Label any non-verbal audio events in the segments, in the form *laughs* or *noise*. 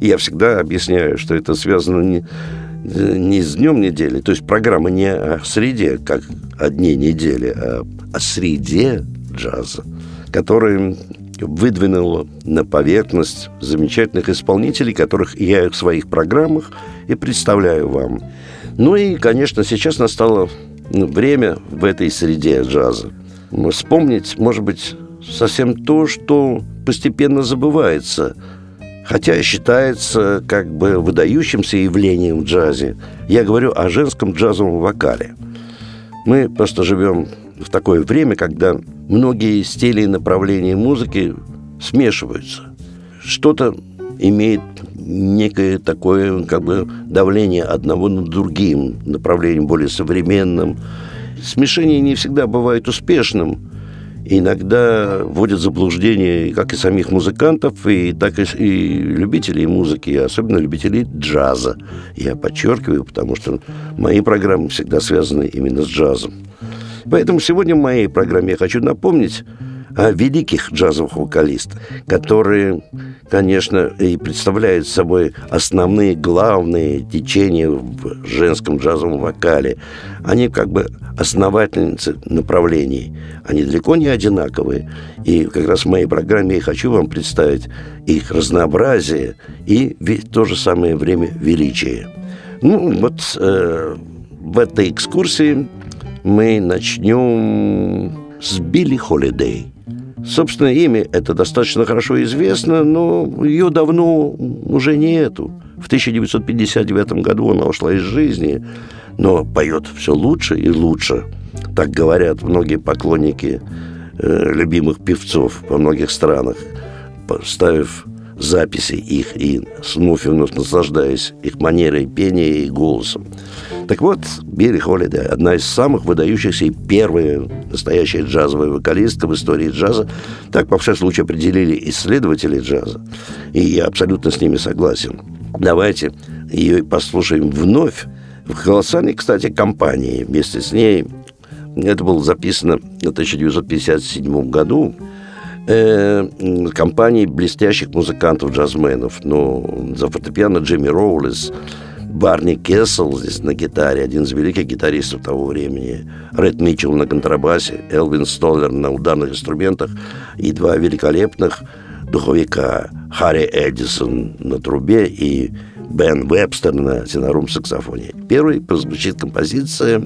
И я всегда объясняю, что это связано не, не с днем недели, то есть программа не о среде, как о дне недели, а о среде джаза, который выдвинула на поверхность замечательных исполнителей, которых я в своих программах и представляю вам. Ну и, конечно, сейчас настало ну, время в этой среде джаза вспомнить, может быть, совсем то, что постепенно забывается – хотя считается как бы выдающимся явлением в джазе. Я говорю о женском джазовом вокале. Мы просто живем в такое время, когда многие стили и направления музыки смешиваются. Что-то имеет некое такое как бы давление одного на другим направлением, более современным. Смешение не всегда бывает успешным, иногда вводят в заблуждение как и самих музыкантов, и так и, и любителей музыки, особенно любителей джаза. Я подчеркиваю, потому что мои программы всегда связаны именно с джазом. Поэтому сегодня в моей программе я хочу напомнить а великих джазовых вокалистов, которые, конечно, и представляют собой основные главные течения в женском джазовом вокале. Они как бы основательницы направлений. Они далеко не одинаковые. И как раз в моей программе я хочу вам представить их разнообразие и в то же самое время величие. Ну, вот э, в этой экскурсии мы начнем с Билли Холидей. Собственно, имя это достаточно хорошо известно, но ее давно уже нету. В 1959 году она ушла из жизни, но поет все лучше и лучше. Так говорят многие поклонники э, любимых певцов во многих странах, ставив записи их и с вновь наслаждаясь их манерой пения и голосом. Так вот, Билли Холлида, одна из самых выдающихся и первая настоящая джазовая вокалистка в истории джаза. Так, по всяком случае, определили исследователи джаза. И я абсолютно с ними согласен. Давайте ее послушаем вновь в колоссальной, кстати, компании вместе с ней. Это было записано в 1957 году э, компанией блестящих музыкантов-джазменов. Ну, за фортепиано Джимми Роулис – Барни Кессел здесь на гитаре, один из великих гитаристов того времени. Ред Митчелл на контрабасе, Элвин Столлер на ударных инструментах и два великолепных духовика Харри Эдисон на трубе и Бен Вебстер на тенорум саксофоне. Первый прозвучит композиция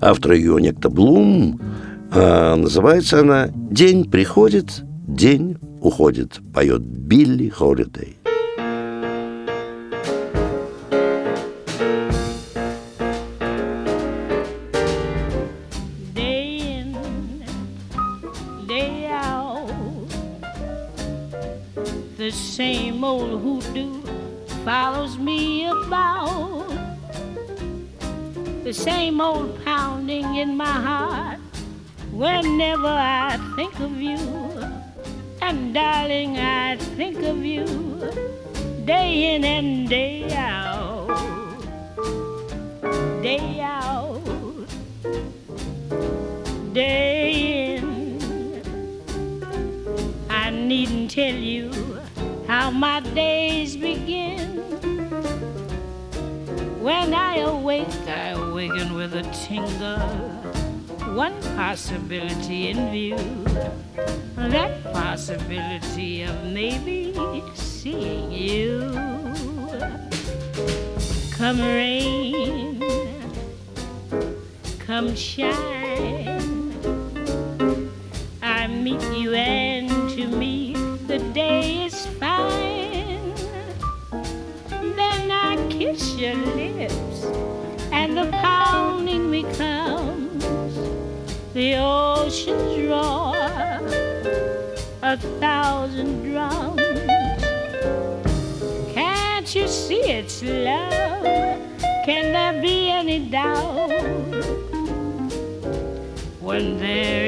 автора ее некто Блум. А, называется она «День приходит, день уходит», поет Билли Холидей. old hoodoo follows me about. The same old pounding in my heart whenever I think of you. And darling, I think of you day in and day out. Day out. Day in. I needn't tell you how my days begin. When I awake, I awaken with a tingle. One possibility in view, that possibility of maybe seeing you. Come rain, come shine. I meet you and to me your lips and the pounding becomes the ocean's roar, a thousand drums. Can't you see it's love? Can there be any doubt when there?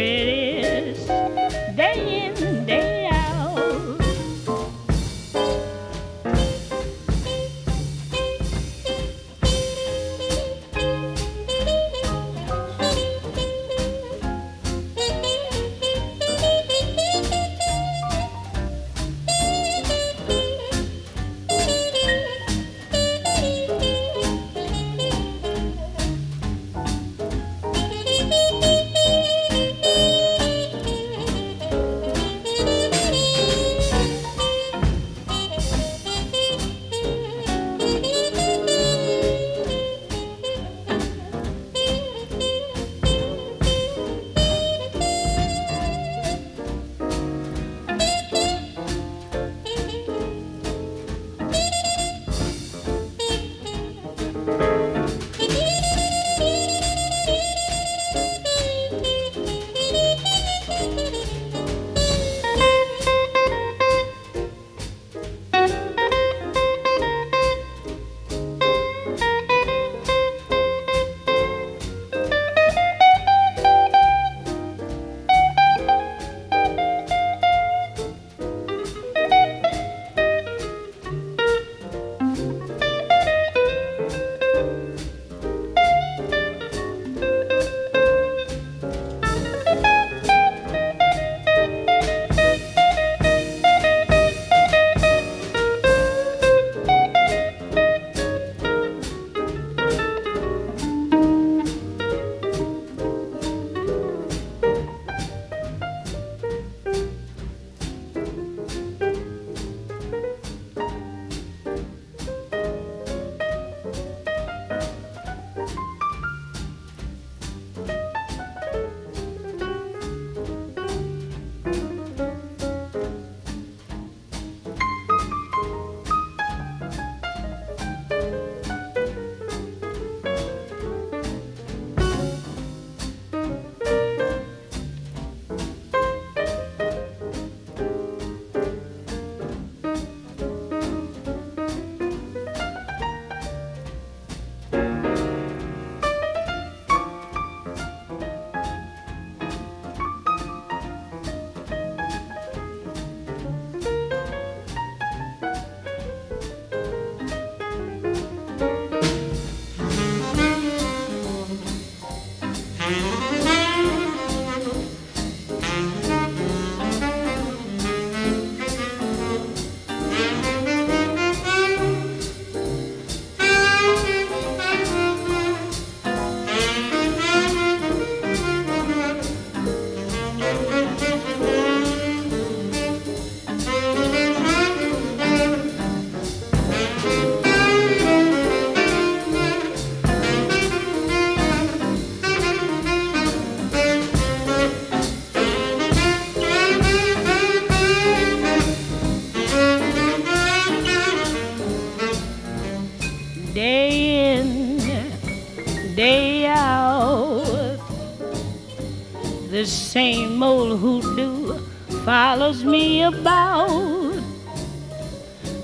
the same old hoodoo follows me about.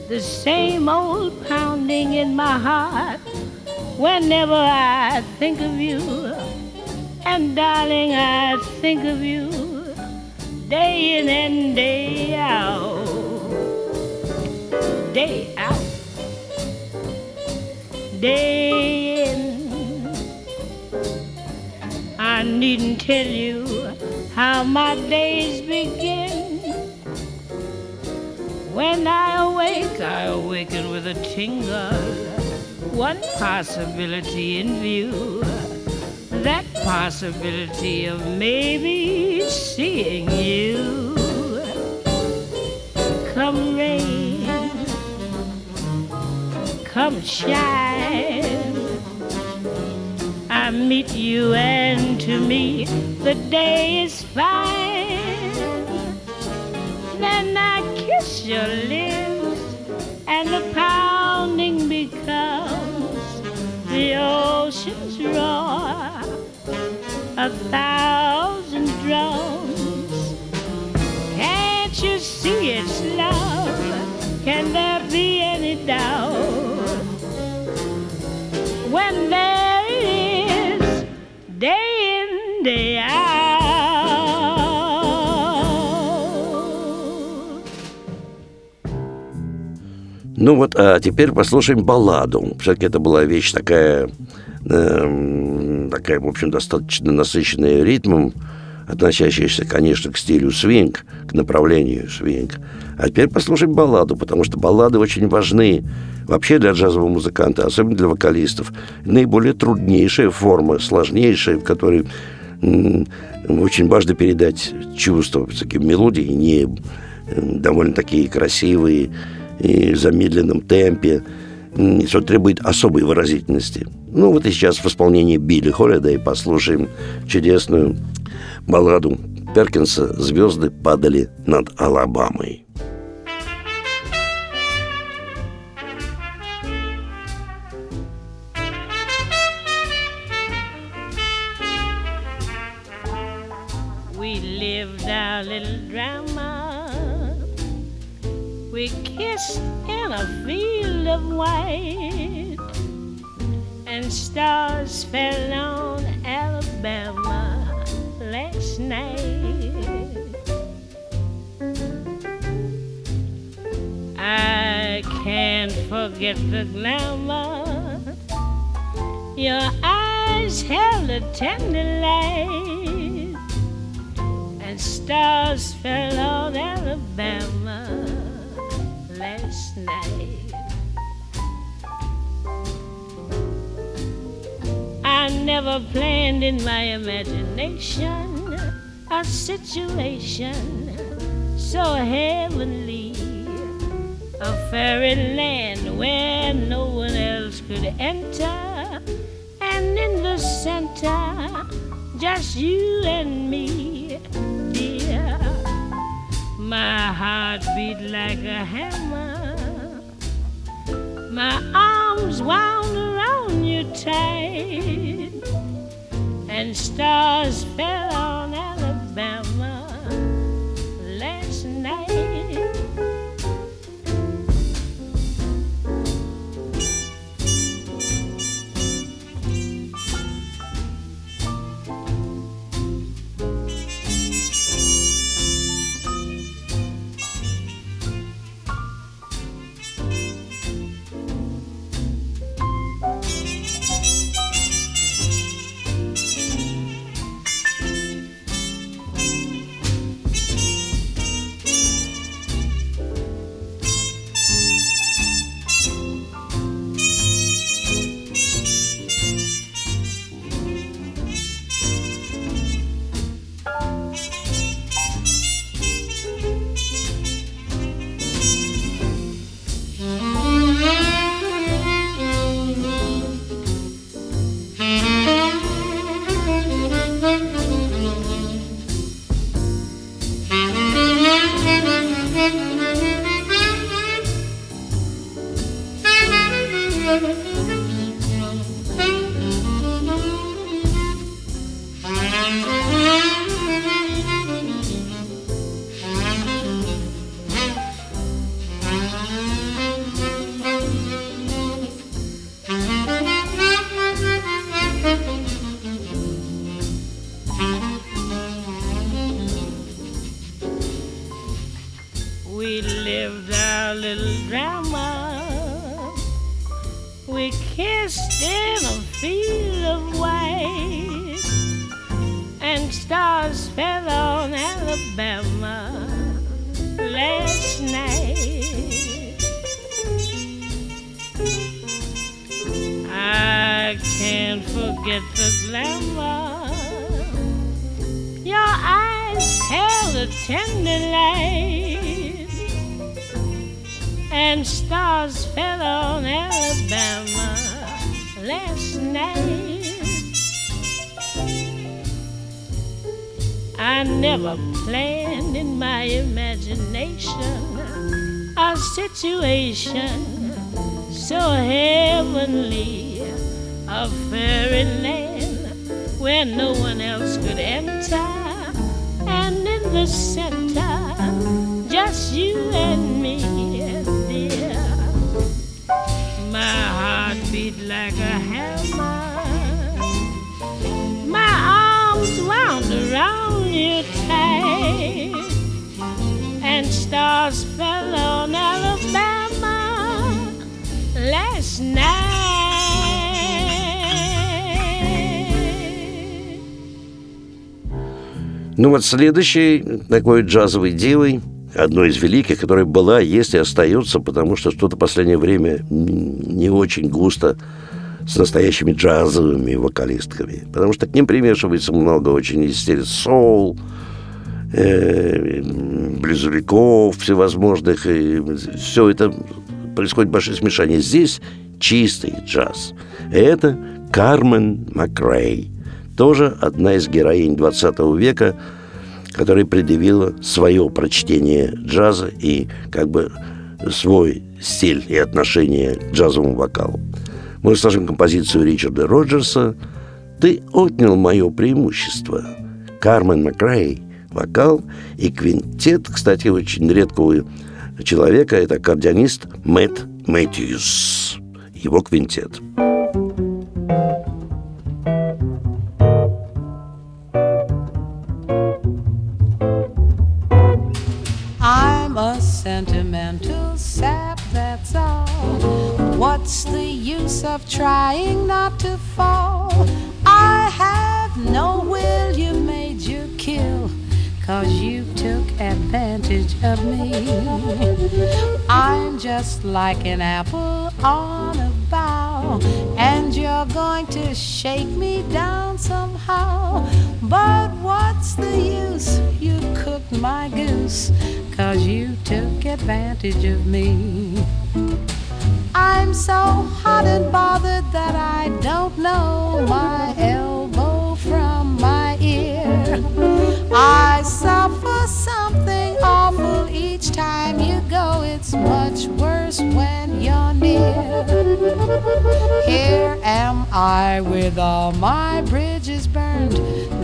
The same old pounding in my heart whenever I think of you. And darling, I think of you day in and day out. Day out. Day needn't tell you how my days begin. When I awake, I awaken with a tingle. One possibility in view, that possibility of maybe seeing you. Come rain, come shine. To meet you, and to me the day is fine. Then I kiss your lips, and the pounding becomes the ocean's roar. A thousand Ну вот, а теперь послушаем балладу. Все-таки это была вещь такая, э, такая, в общем, достаточно насыщенная ритмом, относящаяся, конечно, к стилю свинг, к направлению свинг. А теперь послушаем балладу, потому что баллады очень важны вообще для джазового музыканта, особенно для вокалистов. Наиболее труднейшая форма, сложнейшая, в которой очень важно передать чувства, такие мелодии не довольно такие красивые, и в замедленном темпе, что требует особой выразительности. Ну вот и сейчас в исполнении Билли Холлида и послушаем чудесную балладу Перкинса «Звезды падали над Алабамой». We our little drama we kissed in a field of white, and stars fell on Alabama last night. I can't forget the glamour. Your eyes held a tender light, and stars fell on Alabama last night. I never planned in my imagination a situation so heavenly, a fairy land where no one else could enter, and in the center, just you and me. My heart beat like a hammer. My arms wound around you tight. And stars fell on Alabama. Get the glamour. Your eyes held a tender light, and stars fell on Alabama last night. I never planned in my imagination a situation so heavenly fairy fairyland where no one else could enter. And in the center, just you and me, dear. My heart beat like a hammer. My arms wound around you tight. And stars fell on Alabama last night. Ну вот следующей такой джазовой девой одной из великих, которая была, есть и остается, потому что что-то в последнее время не очень густо с настоящими джазовыми вокалистками. Потому что к ним примешивается много очень из стиля соул, э, блюзовиков всевозможных. И все это происходит большое смешание. Здесь чистый джаз. Это Кармен Макрей – тоже одна из героинь 20 века, которая предъявила свое прочтение джаза и как бы свой стиль и отношение к джазовому вокалу. Мы услышим композицию Ричарда Роджерса «Ты отнял мое преимущество». Кармен Макрей – вокал и квинтет, кстати, очень редкого человека – это аккордеонист Мэтт Мэтьюс. Его квинтет. Мэтьюс. What's the use of trying not to fall? I have no will, you made you kill. Cause you took advantage of me. I'm just like an apple on a bough, and you're going to shake me down somehow. But what's the use? You cooked my goose, cause you took advantage of me. I'm so hot and bothered that I don't know my elbow from my ear. I suffer something awful each time you go, it's much worse when you're near. Here am I with all my bridges burned,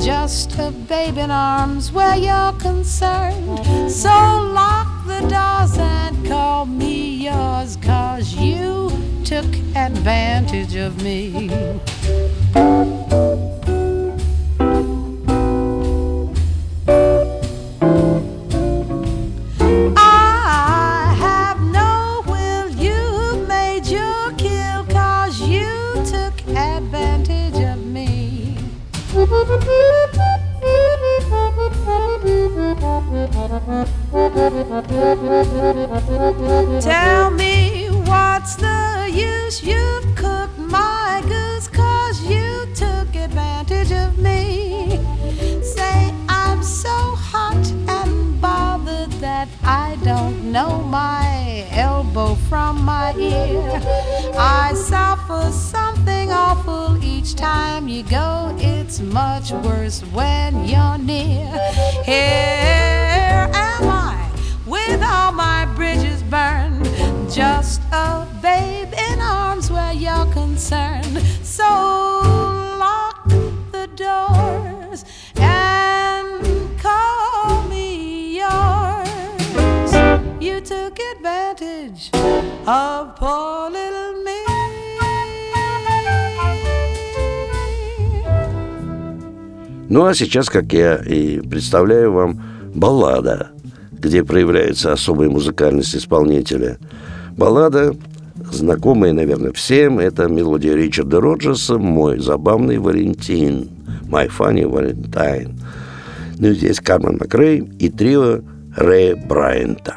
just a babe in arms where you're concerned. So long the dolls and call me yours, cause you took advantage of me. Tell me what's the use you've cooked my goose cause you took advantage of me. Say I'm so hot and bothered that I don't know my elbow from my ear. I suffer something awful each time you go. It's much worse when you're near. Here all my bridges burned. Just a babe in arms where you're concerned. So lock the doors and call me yours. You took advantage of poor little me. Ну а сейчас, как я и представляю вам, баллада где проявляется особая музыкальность исполнителя. Баллада, знакомая, наверное, всем, это мелодия Ричарда Роджерса «Мой забавный Валентин», «My funny Valentine». Ну, здесь Кармен Макрей и трио Рэя Брайанта.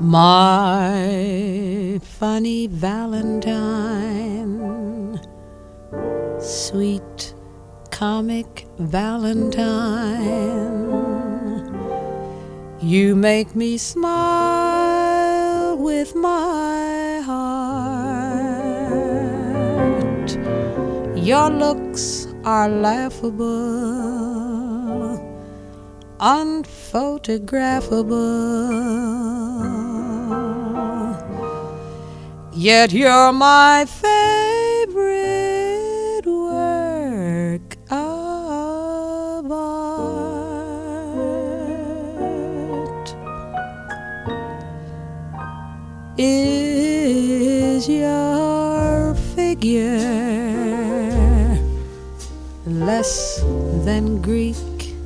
My funny Valentine, sweet comic Valentine, you make me smile with my heart. Your looks are laughable, unphotographable Yet you're my favorite work of art. Is your figure less than Greek?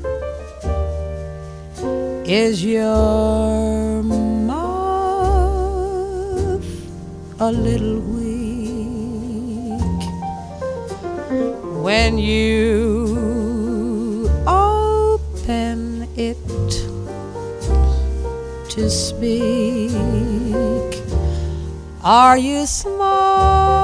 Is your a little weak when you open it to speak. Are you smart?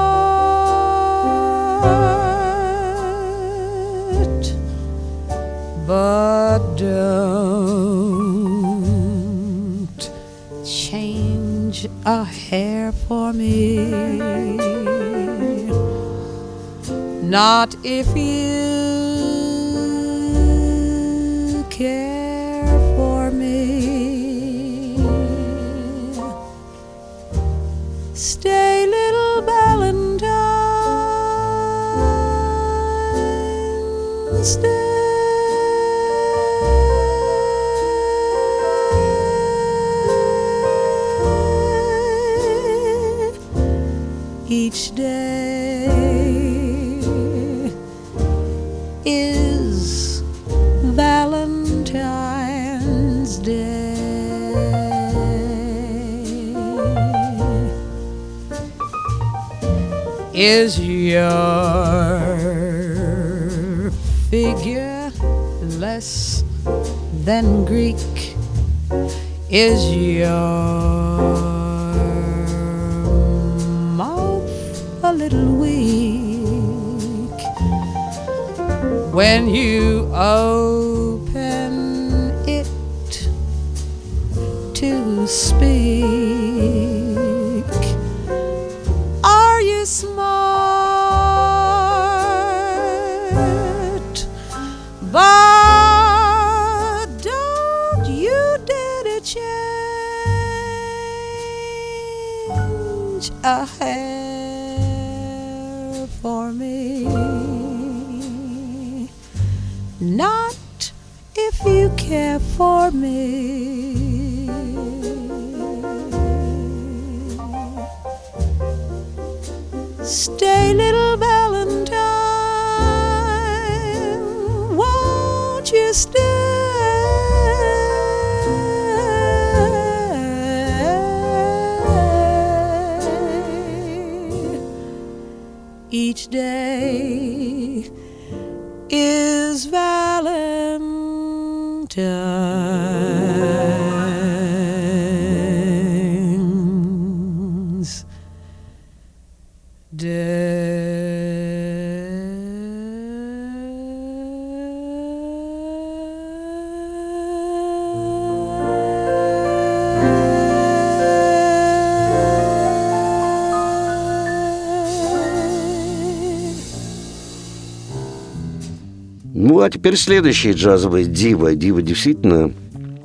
a hair for me. Not if you each day is Valentine's Day. Is your figure less than Greek? Is your little weak when you open it to speak. me. теперь следующая джазовая дива. Дива действительно,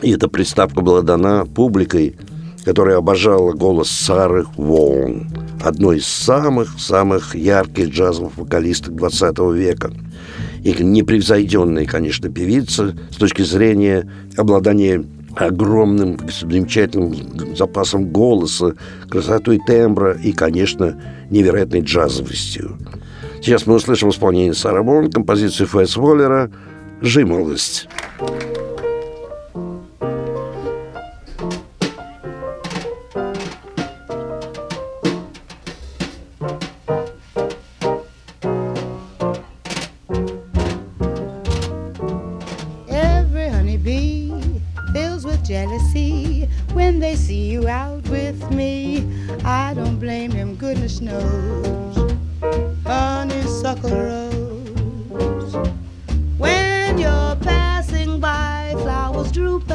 и эта приставка была дана публикой, которая обожала голос Сары Волн, одной из самых-самых ярких джазовых вокалисток 20 века. И непревзойденная, конечно, певица с точки зрения обладания огромным, замечательным запасом голоса, красотой тембра и, конечно, невероятной джазовостью. Сейчас мы услышим исполнение Сара Бон, композицию Фэс Воллера «Жимолость».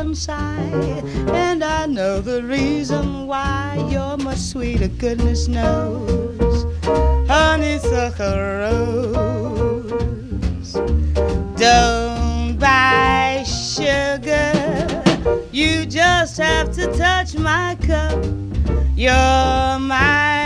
and sigh. And I know the reason why you're much sweeter, goodness knows. honey, Honeysuckle rose. Don't buy sugar. You just have to touch my cup. You're my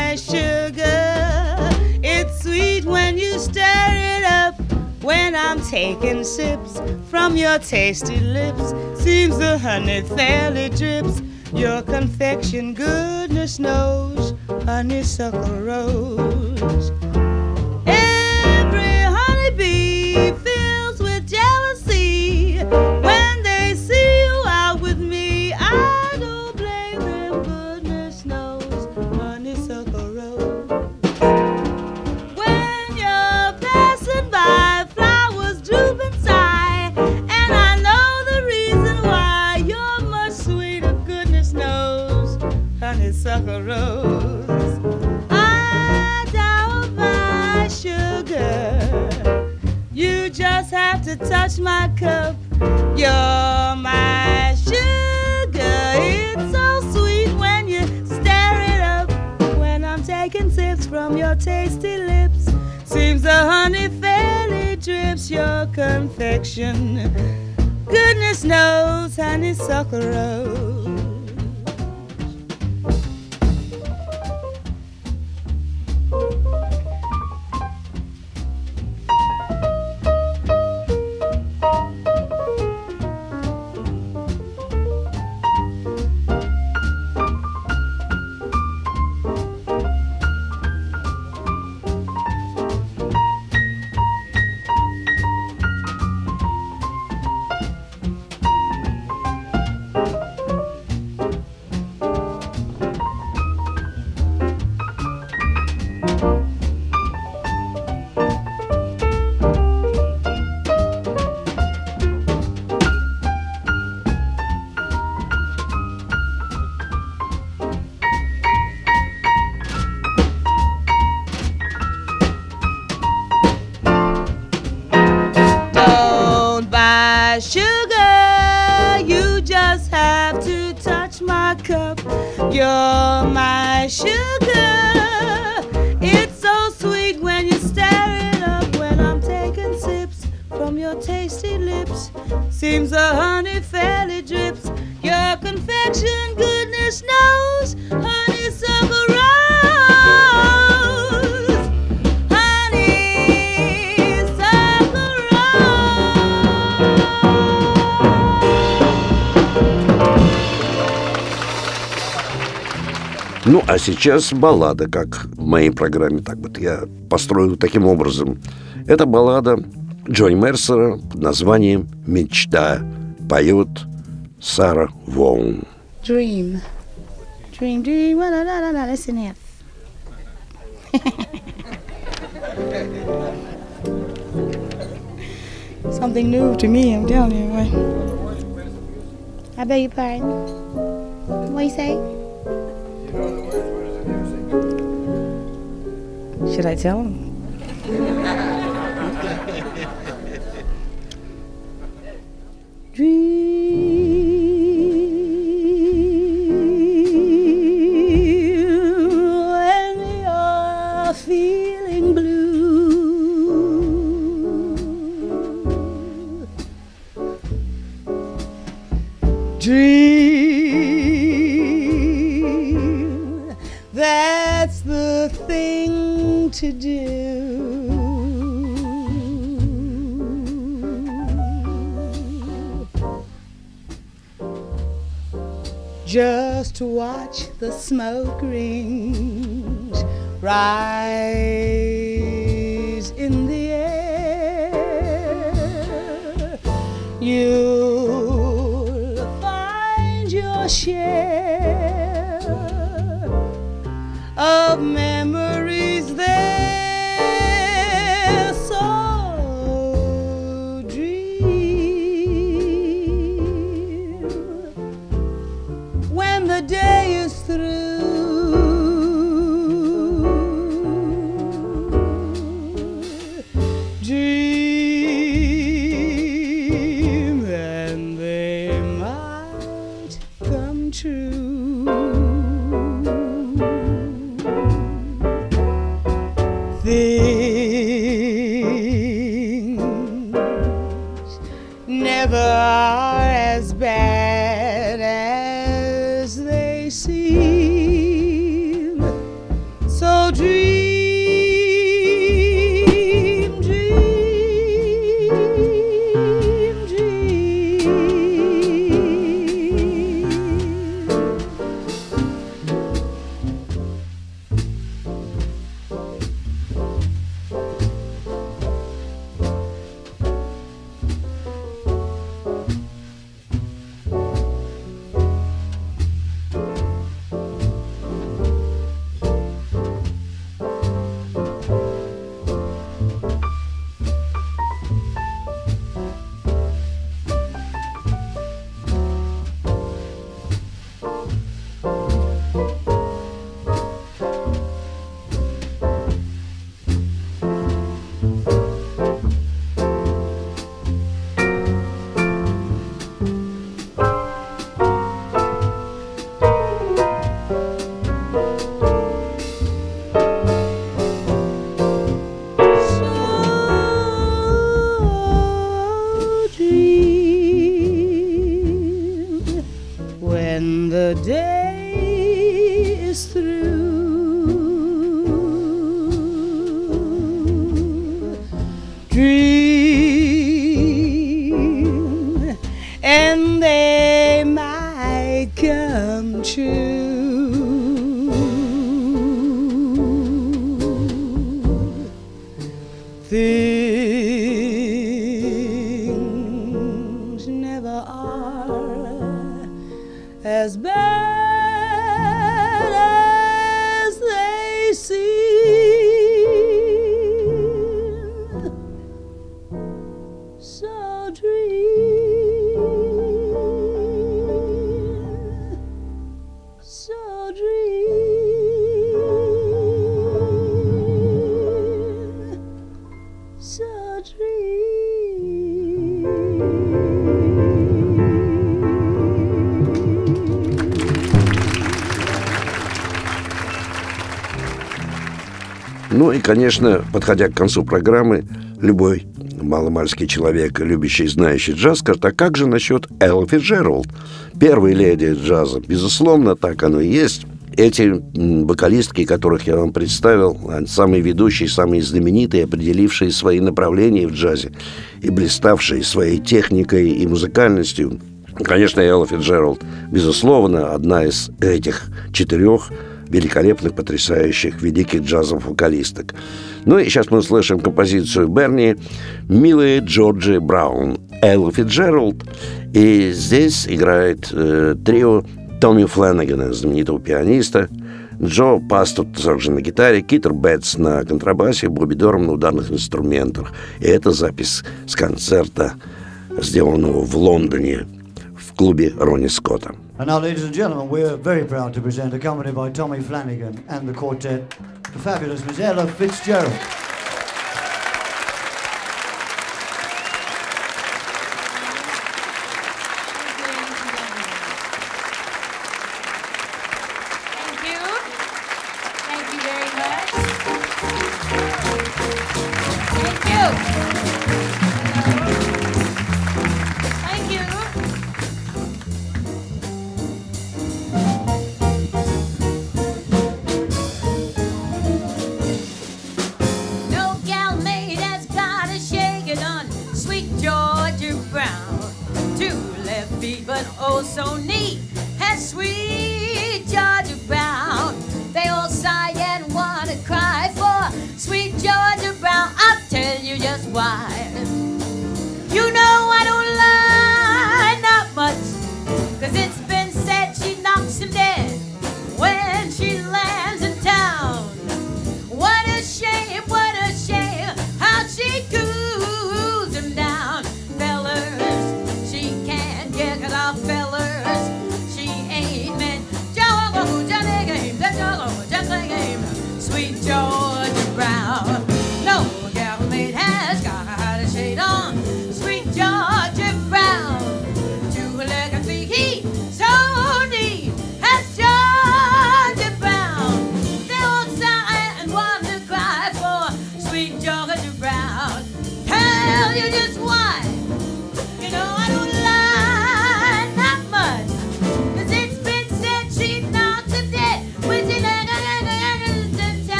when I'm taking sips from your tasty lips. Seems the honey fairly drips. Your confection, goodness knows, honeysuckle rose. my cup. You're my sugar. It's so sweet when you stir it up. When I'm taking sips from your tasty lips, seems the honey fairly drips your confection. Goodness knows, honeysuckle rose. Oh. You're my sugar. It's so sweet when you stir it up. When I'm taking sips from your tasty lips, seems a honey fair. Ну, а сейчас баллада, как в моей программе, так вот я построил таким образом. Это баллада Джонни Мерсера под названием «Мечта» поет Сара Воун. Dream. Dream, dream, la, la, la, la. listen here. Something new to me, I'm telling you. I beg your pardon. What you say? Should I tell him? *laughs* Dream. to do. just to watch the smoke rings rise. things never и, конечно, подходя к концу программы, любой маломальский человек, любящий и знающий джаз, скажет, а как же насчет Элла Фиджералд, первой леди джаза? Безусловно, так оно и есть. Эти вокалистки, которых я вам представил, самые ведущие, самые знаменитые, определившие свои направления в джазе и блиставшие своей техникой и музыкальностью. Конечно, Элла Фиджералд, безусловно, одна из этих четырех – великолепных, потрясающих, великих джазовых вокалисток. Ну и сейчас мы услышим композицию Берни «Милые Джорджи Браун», Элла Фиджеральд. И здесь играет э, трио Томми Фленнегана, знаменитого пианиста, Джо Пастор также на гитаре, Китер Бетс на контрабасе, Бобби Дорм на ударных инструментах. И это запись с концерта, сделанного в Лондоне в клубе Ронни Скотта. And now, ladies and gentlemen, we're very proud to present, accompanied by Tommy Flanagan and the quartet, the fabulous Miss Ella Fitzgerald.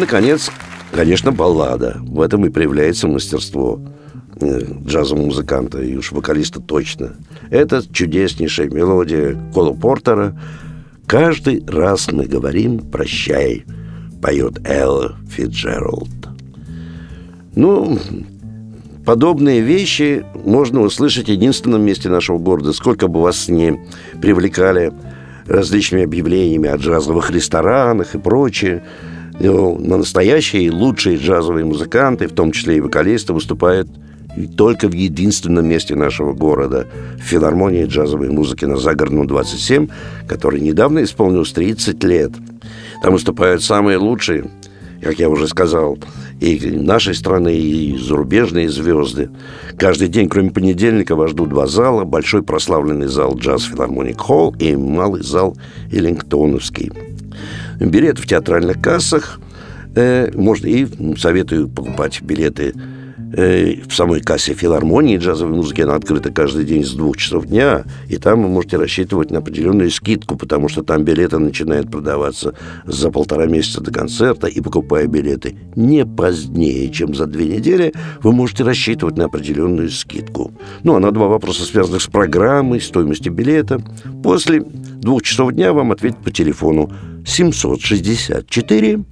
наконец, конечно, баллада. В этом и проявляется мастерство э, джазового музыканта и уж вокалиста точно. Это чудеснейшая мелодия Колу Портера. «Каждый раз мы говорим «прощай», — поет Элла Фитджеральд. Ну, подобные вещи можно услышать в единственном месте нашего города. Сколько бы вас ни привлекали различными объявлениями о джазовых ресторанах и прочее, ну, на настоящие лучшие джазовые музыканты, в том числе и вокалисты, выступают только в единственном месте нашего города – в филармонии джазовой музыки на Загородном 27, который недавно исполнилось 30 лет. Там выступают самые лучшие, как я уже сказал, и нашей страны, и зарубежные звезды. Каждый день, кроме понедельника, вас ждут два зала – большой прославленный зал «Джаз Филармоник Холл» и малый зал «Эллингтоновский» билет в театральных кассах. Э, можно и советую покупать билеты э, в самой кассе филармонии джазовой музыки она открыта каждый день с двух часов дня, и там вы можете рассчитывать на определенную скидку, потому что там билеты начинают продаваться за полтора месяца до концерта, и покупая билеты не позднее, чем за две недели, вы можете рассчитывать на определенную скидку. Ну, а на два вопроса, связанных с программой, стоимостью билета, после двух часов дня вам ответят по телефону 764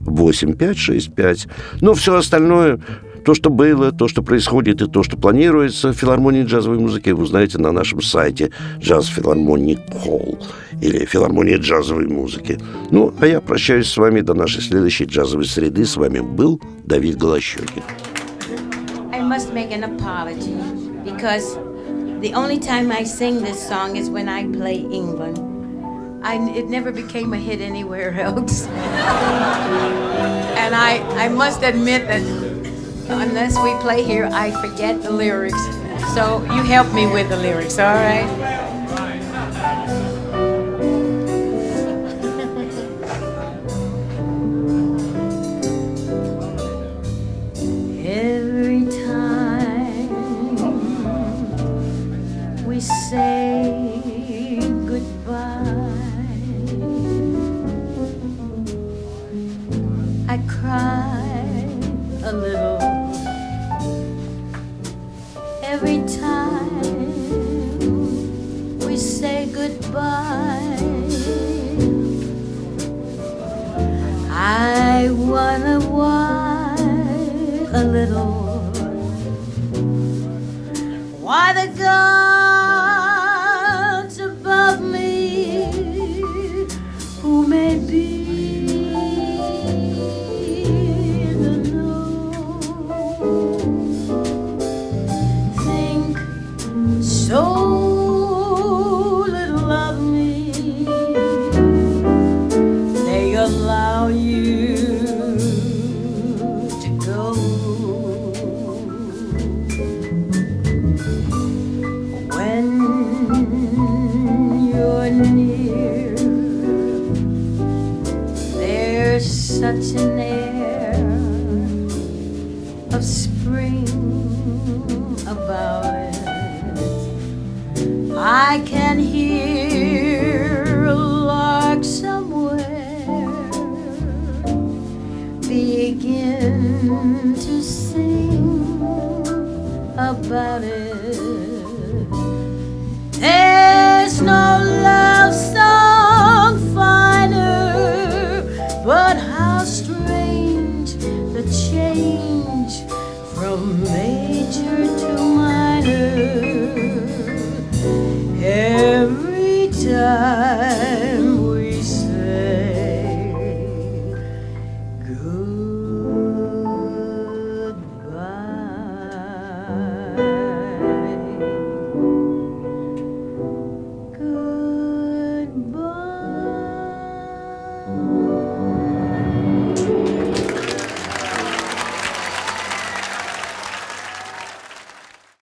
8565. Но все остальное то, что было, то, что происходит и то, что планируется в филармонии джазовой музыки, вы узнаете на нашем сайте jazz philharmonic hall или филармонии джазовой музыки». Ну, а я прощаюсь с вами до нашей следующей джазовой среды. С вами был Давид Голощекин. because the only time I sing this song is when I play England. I, it never became a hit anywhere *laughs* else. and I, I must admit that unless we play here, I forget the lyrics. So you help me with the lyrics, all right?